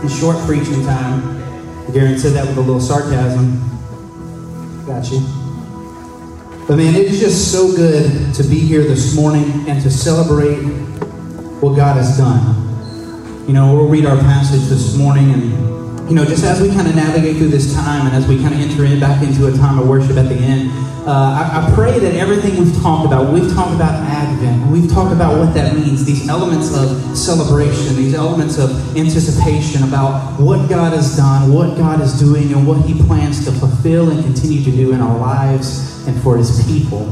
and short preaching time. Garen said that with a little sarcasm. Got you. But man, it is just so good to be here this morning and to celebrate what God has done. You know, we'll read our passage this morning and you know, just as we kind of navigate through this time and as we kind of enter in back into a time of worship at the end, uh, I, I, pray that everything we've talked about, we've talked about Advent, we've talked about what that means, these elements of celebration, these elements of anticipation about what God has done, what God is doing, and what He plans to fulfill and continue to do in our lives and for His people.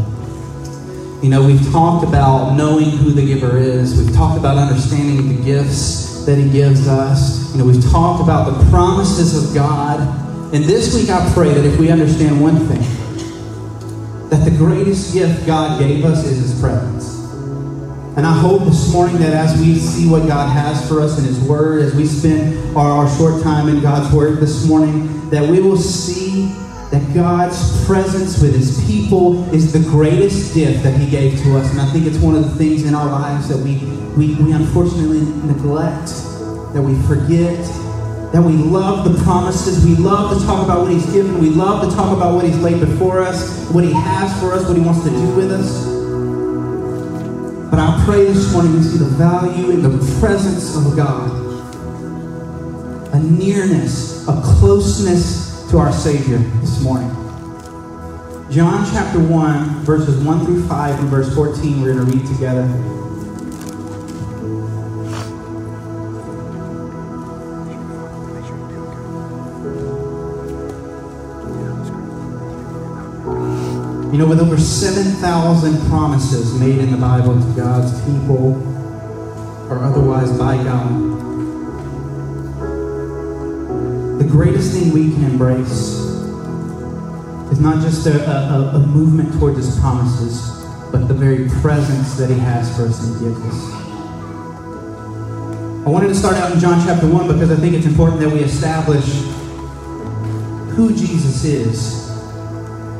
You know, we've talked about knowing who the giver is, we've talked about understanding the gifts that He gives us. You know, we've talked about the promises of God. And this week I pray that if we understand one thing, that the greatest gift God gave us is His presence. And I hope this morning that as we see what God has for us in His Word, as we spend our, our short time in God's Word this morning, that we will see that God's presence with His people is the greatest gift that He gave to us. And I think it's one of the things in our lives that we, we, we unfortunately neglect, that we forget, that we love the promises. We love to talk about what He's given. We love to talk about what He's laid before us, what He has for us, what He wants to do with us. But I pray this morning we see the value in the presence of God, a nearness, a closeness to our Savior this morning. John chapter 1, verses 1 through 5 and verse 14, we're going to read together. You know, with over 7,000 promises made in the Bible to God's people or otherwise by God, the greatest thing we can embrace is not just a, a, a movement towards His promises, but the very presence that He has for us and gives us. I wanted to start out in John chapter 1 because I think it's important that we establish who Jesus is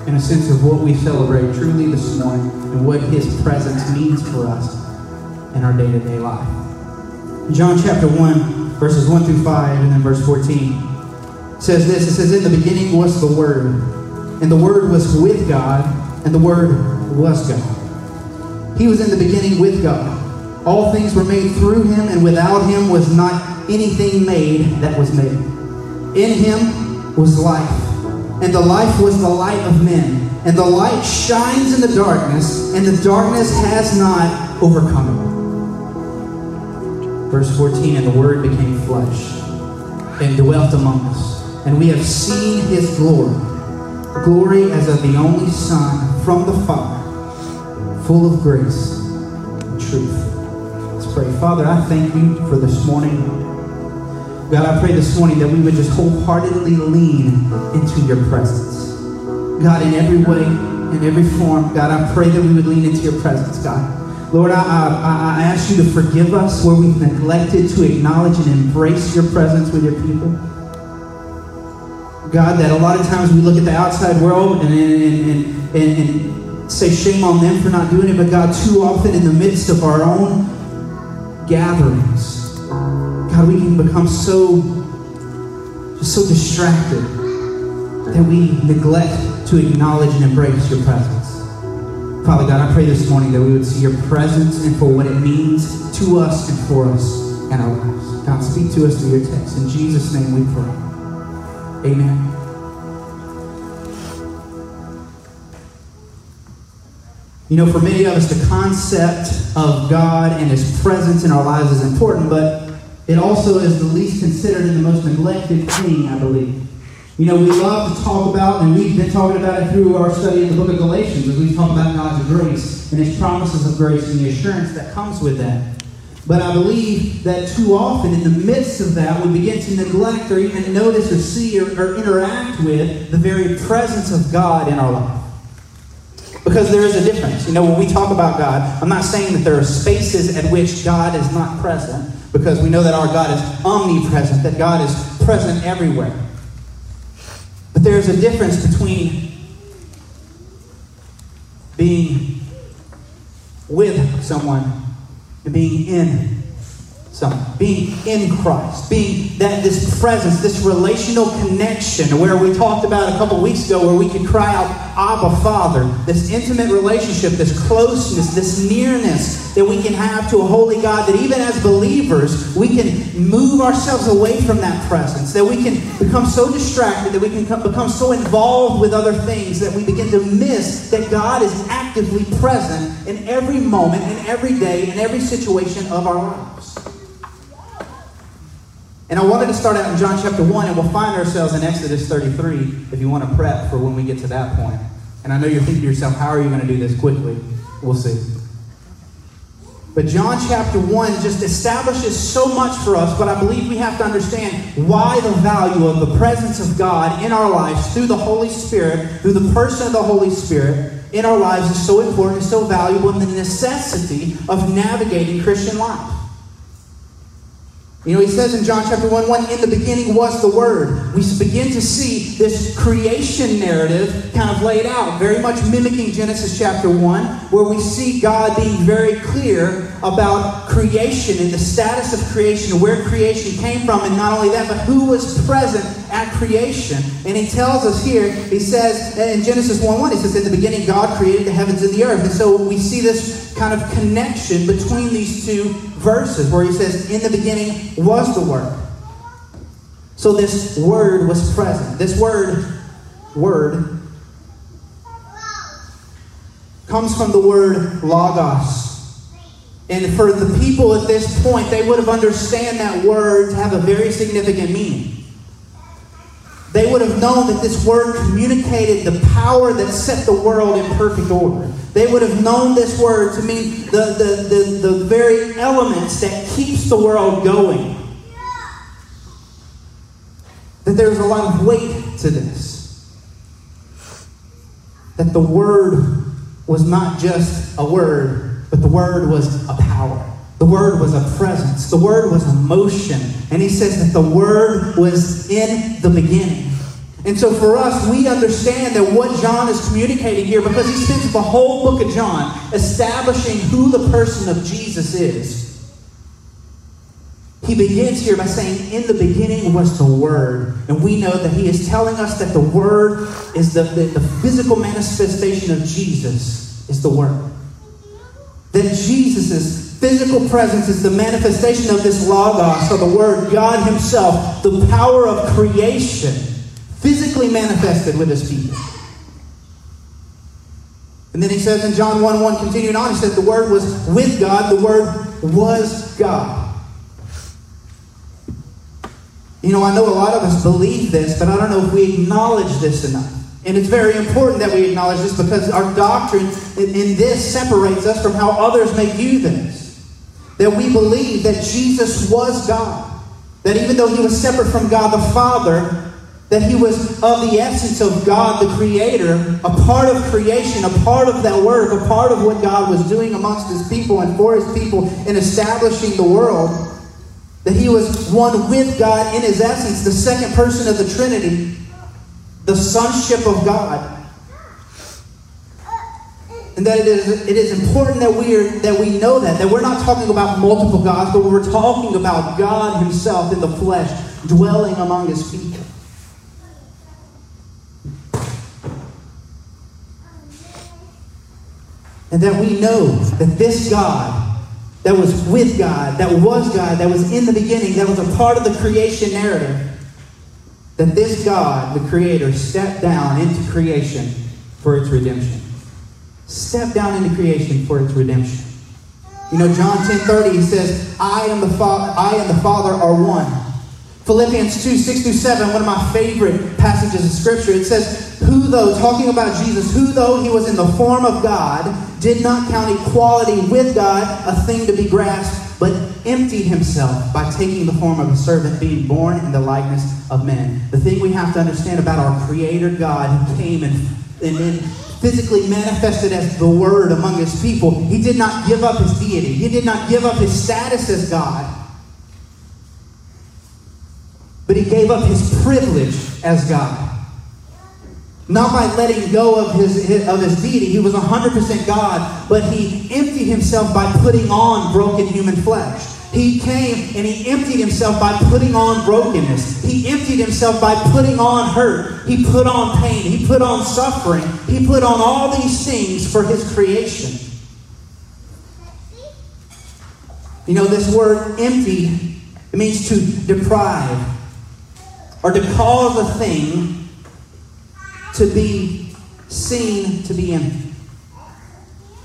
in a sense of what we celebrate truly this morning and what his presence means for us in our day-to-day life. John chapter 1, verses 1 through 5, and then verse 14 says this. It says, In the beginning was the Word, and the Word was with God, and the Word was God. He was in the beginning with God. All things were made through him, and without him was not anything made that was made. In him was life and the life was the light of men. And the light shines in the darkness, and the darkness has not overcome it. Verse 14 And the Word became flesh and dwelt among us, and we have seen his glory glory as of the only Son from the Father, full of grace and truth. Let's pray. Father, I thank you for this morning. God, I pray this morning that we would just wholeheartedly lean into your presence. God, in every way, in every form, God, I pray that we would lean into your presence, God. Lord, I, I, I ask you to forgive us where we've neglected to acknowledge and embrace your presence with your people. God, that a lot of times we look at the outside world and, and, and, and, and say shame on them for not doing it, but God, too often in the midst of our own gatherings, God, we can become so, just so distracted that we neglect to acknowledge and embrace your presence. Father God, I pray this morning that we would see your presence and for what it means to us and for us in our lives. God, speak to us through your text. In Jesus' name we pray. Amen. You know, for many of us, the concept of God and His presence in our lives is important, but it also is the least considered and the most neglected thing, I believe. You know, we love to talk about, and we've been talking about it through our study in the book of Galatians, as we talk about God's grace and His promises of grace and the assurance that comes with that. But I believe that too often, in the midst of that, we begin to neglect or even notice or see or, or interact with the very presence of God in our life. Because there is a difference. You know, when we talk about God, I'm not saying that there are spaces at which God is not present because we know that our God is omnipresent, that God is present everywhere. But there's a difference between being with someone and being in someone, being in Christ, being that this presence, this relational connection, where we talked about a couple weeks ago, where we could cry out, Abba, Father, this intimate relationship, this closeness, this nearness that we can have to a holy God, that even as believers, we can move ourselves away from that presence, that we can become so distracted, that we can become so involved with other things that we begin to miss that God is actively present in every moment, in every day, in every situation of our lives. And I wanted to start out in John chapter 1, and we'll find ourselves in Exodus 33 if you want to prep for when we get to that point. And I know you're thinking to yourself, how are you going to do this quickly? We'll see. But John chapter 1 just establishes so much for us, but I believe we have to understand why the value of the presence of God in our lives through the Holy Spirit, through the person of the Holy Spirit in our lives is so important, so valuable, and the necessity of navigating Christian life. You know, he says in John chapter 1 1, in the beginning was the Word. We begin to see this creation narrative kind of laid out, very much mimicking Genesis chapter 1, where we see God being very clear about creation and the status of creation, where creation came from, and not only that, but who was present at creation. And he tells us here, he says eh, in Genesis 1 1, he says, In the beginning, God created the heavens and the earth. And so we see this kind of connection between these two verses where he says, In the beginning was the Word. So this Word was present. This word, word, comes from the word logos. And for the people at this point, they would have understand that word to have a very significant meaning. They would have known that this word communicated the power that set the world in perfect order. They would have known this word to mean the, the, the, the very elements that keeps the world going. That there's a lot of weight to this. That the word was not just a word, but the word was a power. The word was a presence. The word was a motion. And he says that the word was in the beginning. And so for us, we understand that what John is communicating here, because he spends the whole book of John establishing who the person of Jesus is. He begins here by saying, In the beginning was the Word. And we know that he is telling us that the Word is the, the, the physical manifestation of Jesus, is the Word. That Jesus' physical presence is the manifestation of this Logos, or the Word, God Himself, the power of creation physically manifested with his people. And then he says in John 1 1, continuing on, he says, The Word was with God, the Word was God. You know, I know a lot of us believe this, but I don't know if we acknowledge this enough. And it's very important that we acknowledge this because our doctrine in this separates us from how others may view this. That we believe that Jesus was God. That even though he was separate from God the Father, that he was of the essence of God, the Creator, a part of creation, a part of that work, a part of what God was doing amongst his people and for his people in establishing the world. That he was one with God in his essence, the second person of the Trinity, the sonship of God. And that it is, it is important that we, are, that we know that, that we're not talking about multiple gods, but we're talking about God himself in the flesh, dwelling among his people. And that we know that this God that was with God, that was God, that was in the beginning, that was a part of the creation narrative, that this God, the Creator, stepped down into creation for its redemption. Stepped down into creation for its redemption. You know, John 10 30, he says, I am the Father, I and the Father are one. Philippians 2, 6 through 7, one of my favorite passages of Scripture. It says, Who though, talking about Jesus, who though he was in the form of God, did not count equality with God a thing to be grasped, but emptied himself by taking the form of a servant, being born in the likeness of men. The thing we have to understand about our Creator God who came and, and then physically manifested as the Word among his people, he did not give up his deity, he did not give up his status as God. But he gave up his privilege as God. Not by letting go of his, of his deity. He was 100% God, but he emptied himself by putting on broken human flesh. He came and he emptied himself by putting on brokenness. He emptied himself by putting on hurt. He put on pain. He put on suffering. He put on all these things for his creation. You know, this word empty, it means to deprive or to cause a thing to be seen to be empty.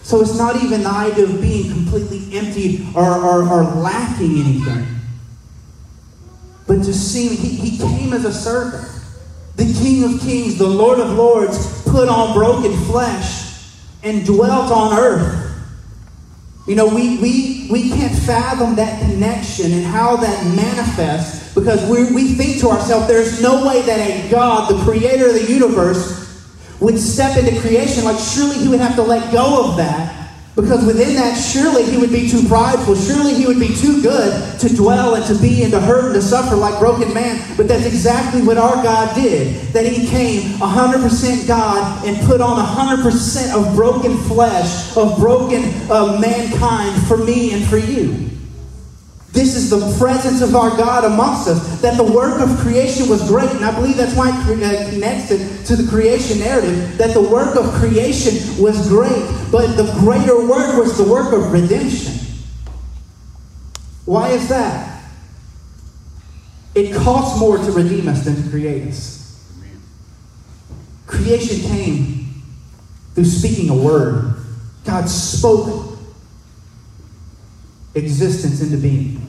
So it's not even the idea of being completely empty or, or, or lacking anything. But to see, he, he came as a servant. The King of Kings, the Lord of Lords, put on broken flesh and dwelt on earth. You know, we, we, we can't fathom that connection and how that manifests because we, we think to ourselves, there's no way that a God, the creator of the universe, would step into creation, like surely he would have to let go of that. Because within that, surely he would be too prideful. Surely he would be too good to dwell and to be and to hurt and to suffer like broken man. But that's exactly what our God did. That he came 100% God and put on 100% of broken flesh, of broken uh, mankind for me and for you. This is the presence of our God amongst us. That the work of creation was great. And I believe that's why it connects it to the creation narrative. That the work of creation was great. But the greater work was the work of redemption. Why is that? It costs more to redeem us than to create us. Creation came through speaking a word. God spoke existence into being.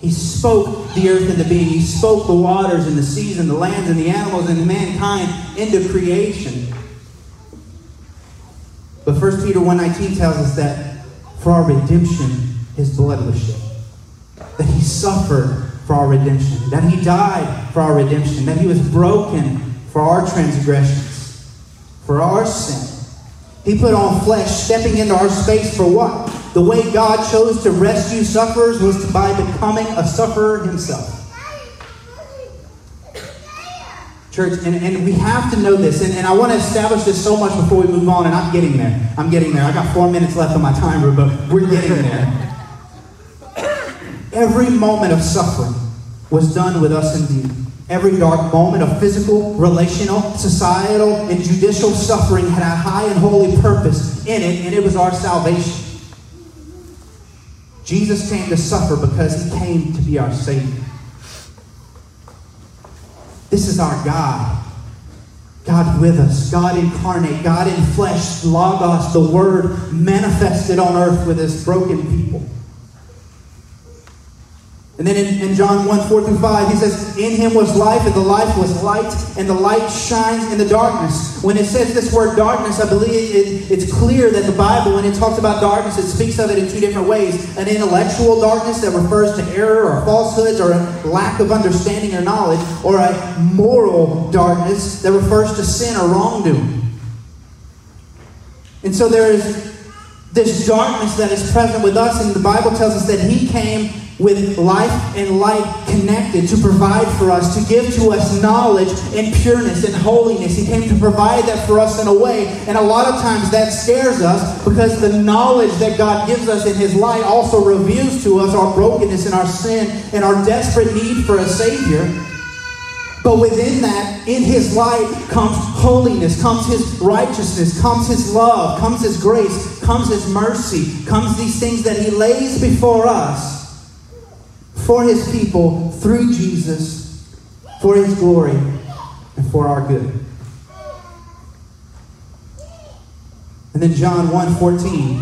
He spoke the earth into being. He spoke the waters and the seas and the lands and the animals and mankind into creation. But 1 Peter 1.19 tells us that for our redemption, his blood was shed. That he suffered for our redemption. That he died for our redemption. That he was broken for our transgressions. For our sin. He put on flesh, stepping into our space for what? The way God chose to rescue sufferers was by becoming a sufferer himself. Church, and, and we have to know this, and, and I want to establish this so much before we move on, and I'm getting there. I'm getting there. I got four minutes left on my timer, but we're getting there. Every moment of suffering was done with us indeed. Every dark moment of physical, relational, societal, and judicial suffering had a high and holy purpose in it, and it was our salvation. Jesus came to suffer because he came to be our Savior. This is our God. God with us, God incarnate, God in flesh, Logos, the Word manifested on earth with his broken people. And then in, in, John 1 4 through 5, he says, In him was life, and the life was light, and the light shines in the darkness. When it says this word darkness, I believe it, it's clear that the Bible, when it talks about darkness, it speaks of it in two different ways an intellectual darkness that refers to error or falsehoods or a lack of understanding or knowledge, or a moral darkness that refers to sin or wrongdoing. And so there is this darkness that is present with us, and the Bible tells us that he came with life and light connected to provide for us, to give to us knowledge and pureness and holiness. He came to provide that for us in a way. And a lot of times that scares us because the knowledge that God gives us in His light also reveals to us our brokenness and our sin and our desperate need for a Savior. But within that, in His light, comes holiness, comes His righteousness, comes His love, comes His grace, comes His mercy, comes these things that He lays before us for his people through Jesus, for his glory, and for our good. And then John 1 14,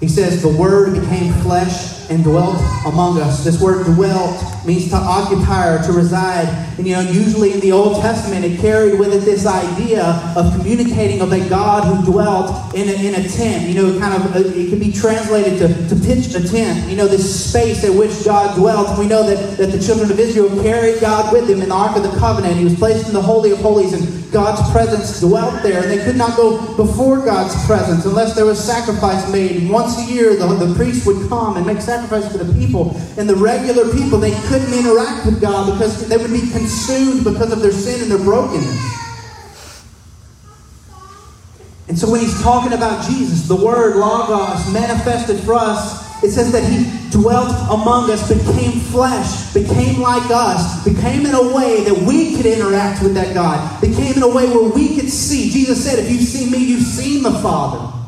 he says, The Word became flesh and dwelt among us. This word dwelt means to occupy or to reside. And you know, usually in the Old Testament, it carried with it this idea of communicating of a God who dwelt in a, in a tent. You know, kind of, uh, it can be translated to, to pitch a tent. You know, this space at which God dwelt. We know that, that the children of Israel carried God with them in the Ark of the Covenant. He was placed in the Holy of Holies, and God's presence dwelt there. And they could not go before God's presence unless there was sacrifice made. And once a year, the, the priest would come and make sacrifice for the people. And the regular people, they couldn't interact with God because they would be consumed because of their sin and their brokenness. And so when he's talking about Jesus, the word Logos manifested for us, it says that he dwelt among us, became flesh, became like us, became in a way that we could interact with that God, became in a way where we could see. Jesus said, If you've seen me, you've seen the Father.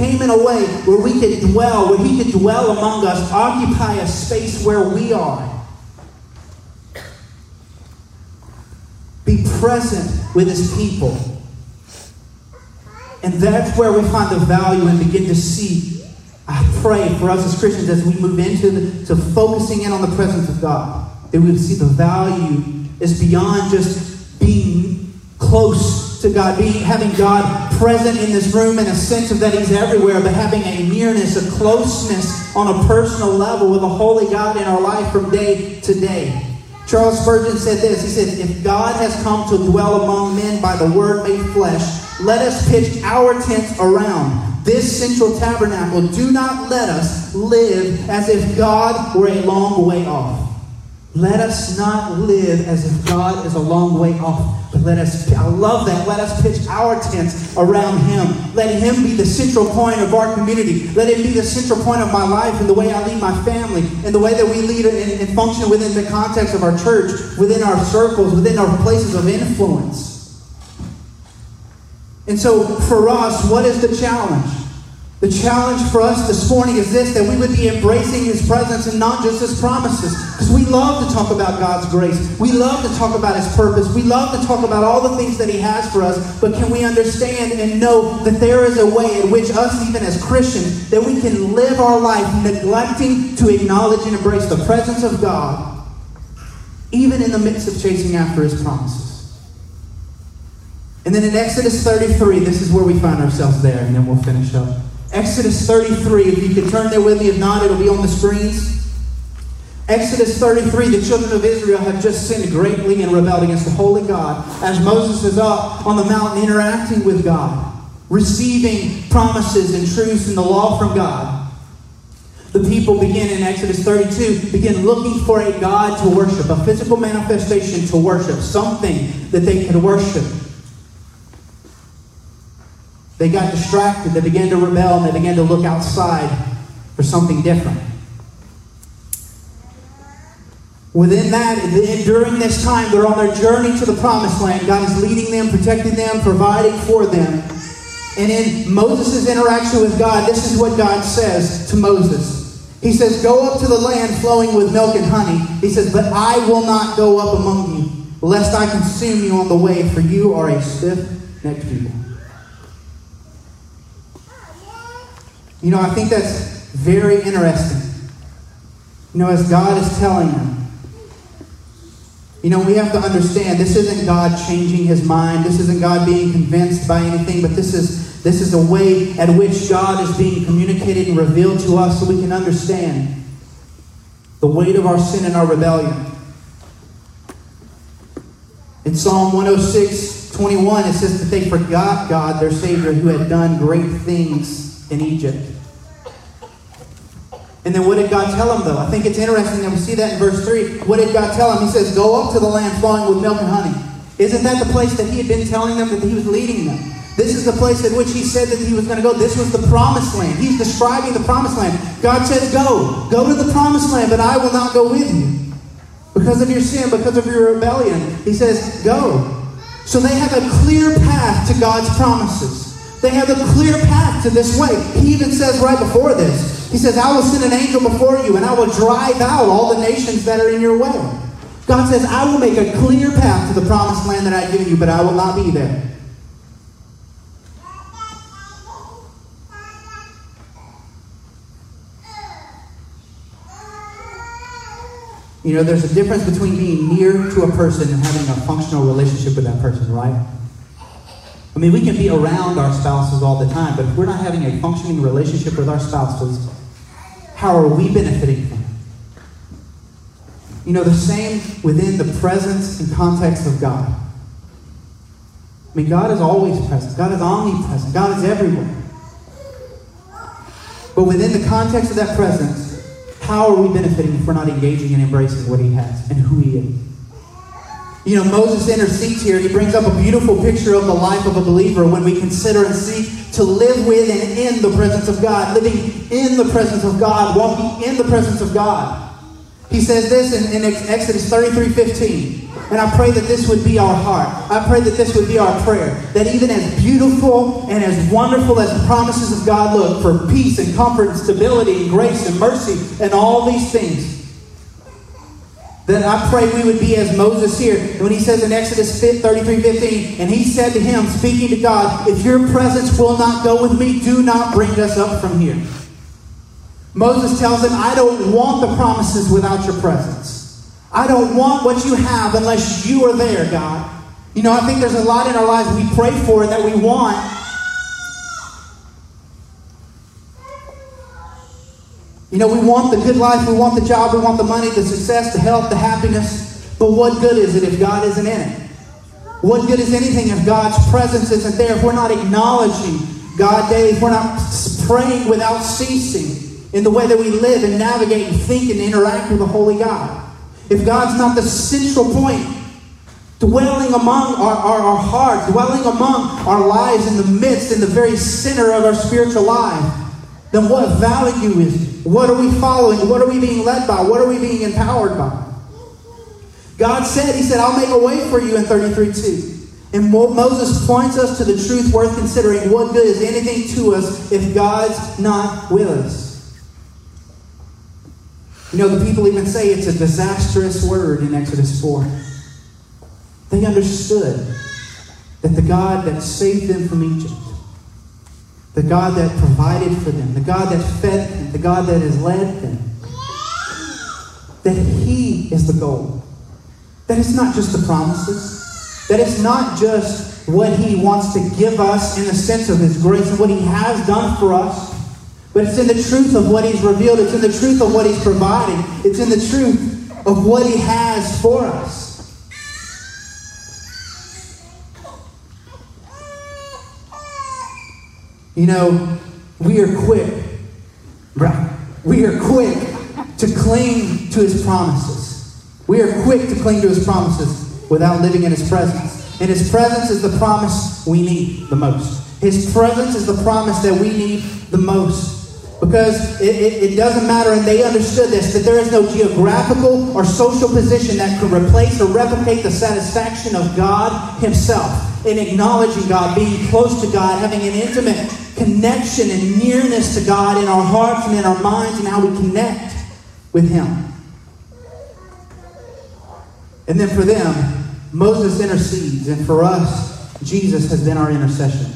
Came in a way where we could dwell, where he could dwell among us, occupy a space where we are. Be present with his people. And that's where we find the value and begin to see I pray for us as Christians as we move into the, to focusing in on the presence of God, that we see the value is beyond just being close to God, being having God present in this room in a sense of that He's everywhere, but having a nearness, a closeness on a personal level with a holy God in our life from day to day. Charles Spurgeon said this. He said, If God has come to dwell among men by the word made flesh, let us pitch our tents around this central tabernacle, do not let us live as if God were a long way off. Let us not live as if God is a long way off, but let us, I love that, let us pitch our tents around Him. Let Him be the central point of our community. Let Him be the central point of my life and the way I lead my family and the way that we lead and, and function within the context of our church, within our circles, within our places of influence. And so, for us, what is the challenge? The challenge for us this morning is this that we would be embracing His presence and not just His promises. Because we love to talk about God's grace. We love to talk about His purpose. We love to talk about all the things that He has for us. But can we understand and know that there is a way in which us, even as Christians, that we can live our life neglecting to acknowledge and embrace the presence of God, even in the midst of chasing after His promises? And then in Exodus 33, this is where we find ourselves there, and then we'll finish up. Exodus 33, if you can turn there with me, if not, it'll be on the screens. Exodus 33, the children of Israel have just sinned greatly and rebelled against the holy God. As Moses is up on the mountain interacting with God, receiving promises and truths and the law from God, the people begin in Exodus 32, begin looking for a God to worship, a physical manifestation to worship, something that they could worship. They got distracted. They began to rebel they began to look outside for something different. Within that, during this time, they're on their journey to the promised land. God is leading them, protecting them, providing for them. And in Moses' interaction with God, this is what God says to Moses. He says, Go up to the land flowing with milk and honey. He says, But I will not go up among you, lest I consume you on the way, for you are a stiff necked people. You know, I think that's very interesting. You know, as God is telling them, you know, we have to understand this isn't God changing his mind. This isn't God being convinced by anything, but this is this is a way at which God is being communicated and revealed to us so we can understand the weight of our sin and our rebellion. In Psalm 106, 21, it says that they forgot God, their Savior, who had done great things in Egypt. And then what did God tell him, though? I think it's interesting that we see that in verse 3. What did God tell him? He says, Go up to the land flowing with milk and honey. Isn't that the place that he had been telling them that he was leading them? This is the place in which he said that he was going to go. This was the promised land. He's describing the promised land. God says, Go. Go to the promised land, but I will not go with you. Because of your sin, because of your rebellion. He says, Go. So they have a clear path to God's promises. They have a clear path to this way. He even says right before this, He says, I will send an angel before you, and I will drive out all the nations that are in your way. God says, I will make a clear path to the promised land that I've given you, but I will not be there. You know, there's a difference between being near to a person and having a functional relationship with that person, right? I mean, we can be around our spouses all the time, but if we're not having a functioning relationship with our spouses, how are we benefiting from it? You know, the same within the presence and context of God. I mean, God is always present. God is omnipresent. God is everywhere. But within the context of that presence, how are we benefiting if we're not engaging and embracing what He has and who He is? You know, Moses intercedes here. He brings up a beautiful picture of the life of a believer when we consider and seek to live with and in the presence of God, living in the presence of God, walking in the presence of God. He says this in, in Exodus 33 15. And I pray that this would be our heart. I pray that this would be our prayer. That even as beautiful and as wonderful as the promises of God look for peace and comfort and stability and grace and mercy and all these things, that I pray we would be as Moses here. When he says in Exodus 33 15, and he said to him, speaking to God, If your presence will not go with me, do not bring us up from here. Moses tells him, I don't want the promises without your presence. I don't want what you have unless you are there, God. You know, I think there's a lot in our lives we pray for that we want. You know, we want the good life, we want the job, we want the money, the success, the health, the happiness. But what good is it if God isn't in it? What good is anything if God's presence isn't there? If we're not acknowledging God daily, if we're not praying without ceasing in the way that we live and navigate and think and interact with the Holy God if God's not the central point, dwelling among our, our, our hearts, dwelling among our lives in the midst, in the very center of our spiritual life, then what value is? What are we following? What are we being led by? What are we being empowered by? God said, He said, I'll make a way for you in 33 2. And Moses points us to the truth worth considering. What good is anything to us if God's not with us? You know, the people even say it's a disastrous word in Exodus 4. They understood that the God that saved them from Egypt, the God that provided for them, the God that fed them, the God that has led them, that He is the goal. That it's not just the promises, that it's not just what He wants to give us in the sense of His grace and what He has done for us but it's in the truth of what He's revealed. It's in the truth of what He's providing. It's in the truth of what He has for us. You know, we are quick, right? We are quick to cling to His promises. We are quick to cling to His promises without living in His presence. And His presence is the promise we need the most. His presence is the promise that we need the most. Because it, it, it, doesn't matter, and they understood this, that there is no geographical or social position that could replace or replicate the satisfaction of God Himself in acknowledging God, being close to God, having an intimate connection and nearness to God in our hearts and in our minds, and how we connect with Him. And then for them, Moses intercedes, and for us, Jesus has been our intercession.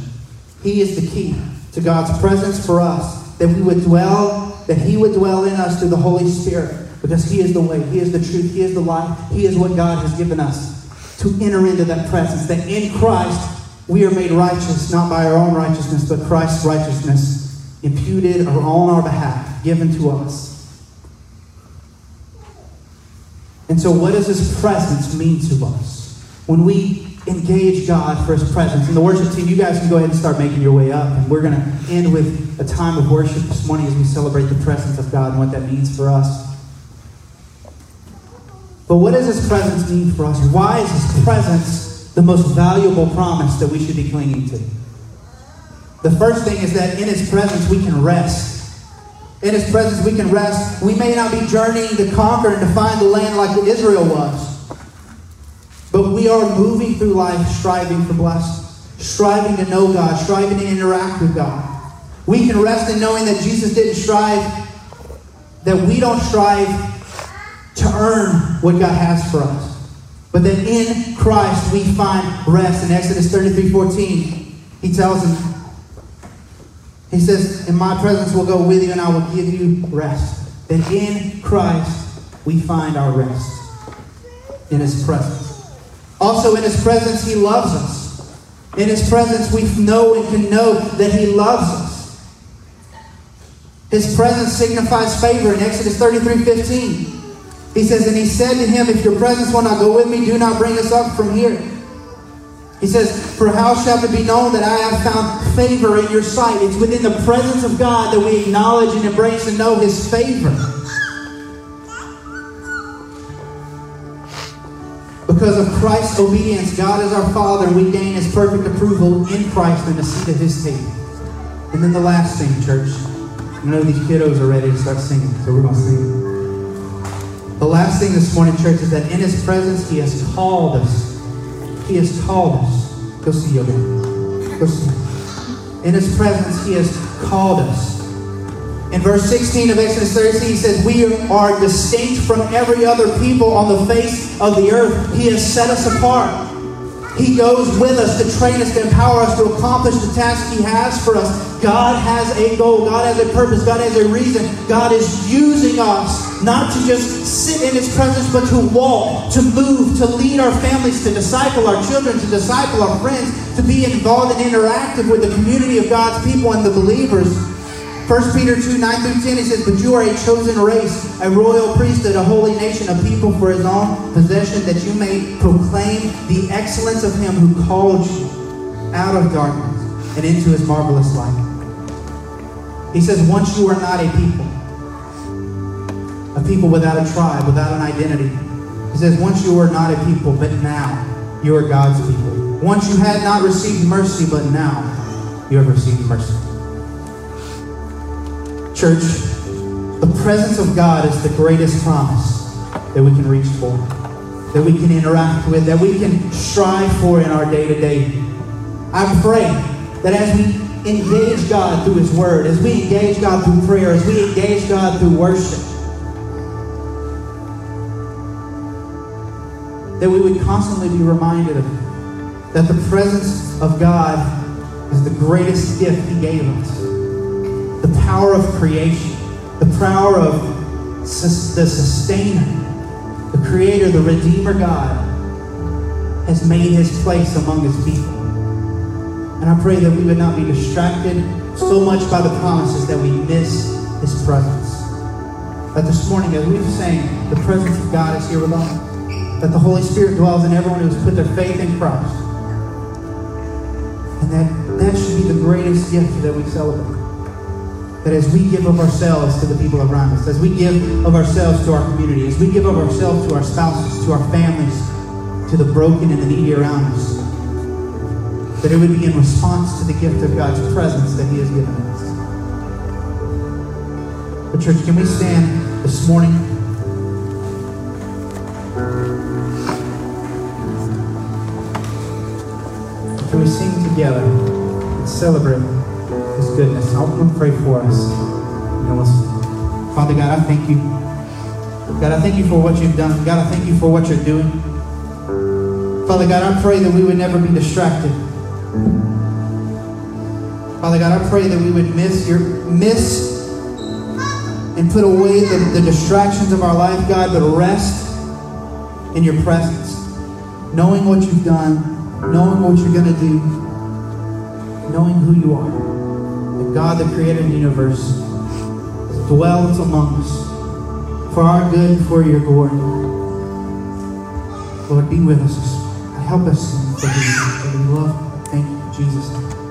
He is the key to God's presence for us that we would dwell, that He would dwell in us through the Holy Spirit, because He is the way, He is the truth, He is the life, He is what God has given us to enter into that presence. That in Christ we are made righteous, not by our own righteousness, but Christ's righteousness imputed or on our behalf, given to us. And so, what does His presence mean to us? When we engage God for his presence. And the worship team, you guys can go ahead and start making your way up. And we're going to end with a time of worship this morning as we celebrate the presence of God and what that means for us. But what does his presence mean for us? Why is his presence the most valuable promise that we should be clinging to? The first thing is that in his presence we can rest. In his presence we can rest. We may not be journeying to conquer and to find the land like Israel was. But we are moving through life striving for blessings, striving to know God, striving to interact with God. We can rest in knowing that Jesus didn't strive, that we don't strive to earn what God has for us. But that in Christ we find rest. In Exodus 33 14, he tells him, he says, In my presence will go with you and I will give you rest. That in Christ we find our rest. In his presence. Also, in His presence, He loves us. In His presence, we know and can know that He loves us. His presence signifies favor in Exodus 33 15. He says, And He said to him, If your presence will not go with me, do not bring us up from here. He says, For how shall it be known that I have found favor in your sight? It's within the presence of God that we acknowledge and embrace and know His favor. Because of Christ's obedience, God is our Father, and we gain His perfect approval in Christ in the seat of His table. And then the last thing, church. I know these kiddos are ready to start singing, so we're going to sing. The last thing this morning, church, is that in His presence, He has called us. He has called us. Go see you again. Go see. In His presence, He has called us. In verse 16 of Exodus 13, he says, We are distinct from every other people on the face of the earth. He has set us apart. He goes with us to train us, to empower us, to accomplish the task He has for us. God has a goal. God has a purpose. God has a reason. God is using us not to just sit in His presence, but to walk, to move, to lead our families, to disciple our children, to disciple our friends, to be involved and interactive with the community of God's people and the believers. 1 Peter 2 9 through 10, he says, But you are a chosen race, a royal priesthood, a holy nation, a people for his own possession, that you may proclaim the excellence of him who called you out of darkness and into his marvelous light. He says, Once you are not a people, a people without a tribe, without an identity. He says, Once you were not a people, but now you are God's people. Once you had not received mercy, but now you have received mercy. Church, the presence of God is the greatest promise that we can reach for, that we can interact with, that we can strive for in our day to day. I pray that as we engage God through His Word, as we engage God through prayer, as we engage God through worship, that we would constantly be reminded of that the presence of God is the greatest gift He gave us the power of creation, the power of sus- the sustainer, the creator, the redeemer God, has made his place among his people. And I pray that we would not be distracted so much by the promises that we miss his presence. That this morning, as we've sang, the presence of God is here with us. That the Holy Spirit dwells in everyone who has put their faith in Christ. And that that should be the greatest gift that we celebrate that as we give of ourselves to the people around us, as we give of ourselves to our community, as we give of ourselves to our spouses, to our families, to the broken and the needy around us, that it would be in response to the gift of God's presence that He has given us. But, church, can we stand this morning? Together and celebrate? His goodness. I'm going to pray for us. Father God, I thank you. God, I thank you for what you've done. God, I thank you for what you're doing. Father God, I pray that we would never be distracted. Father God, I pray that we would miss your miss and put away the, the distractions of our life, God, but rest in your presence. Knowing what you've done, knowing what you're going to do, knowing who you are. That God, the creator of the universe, dwells among us for our good, and for your glory. Lord, be with us. Help us for we love. Thank you, Jesus.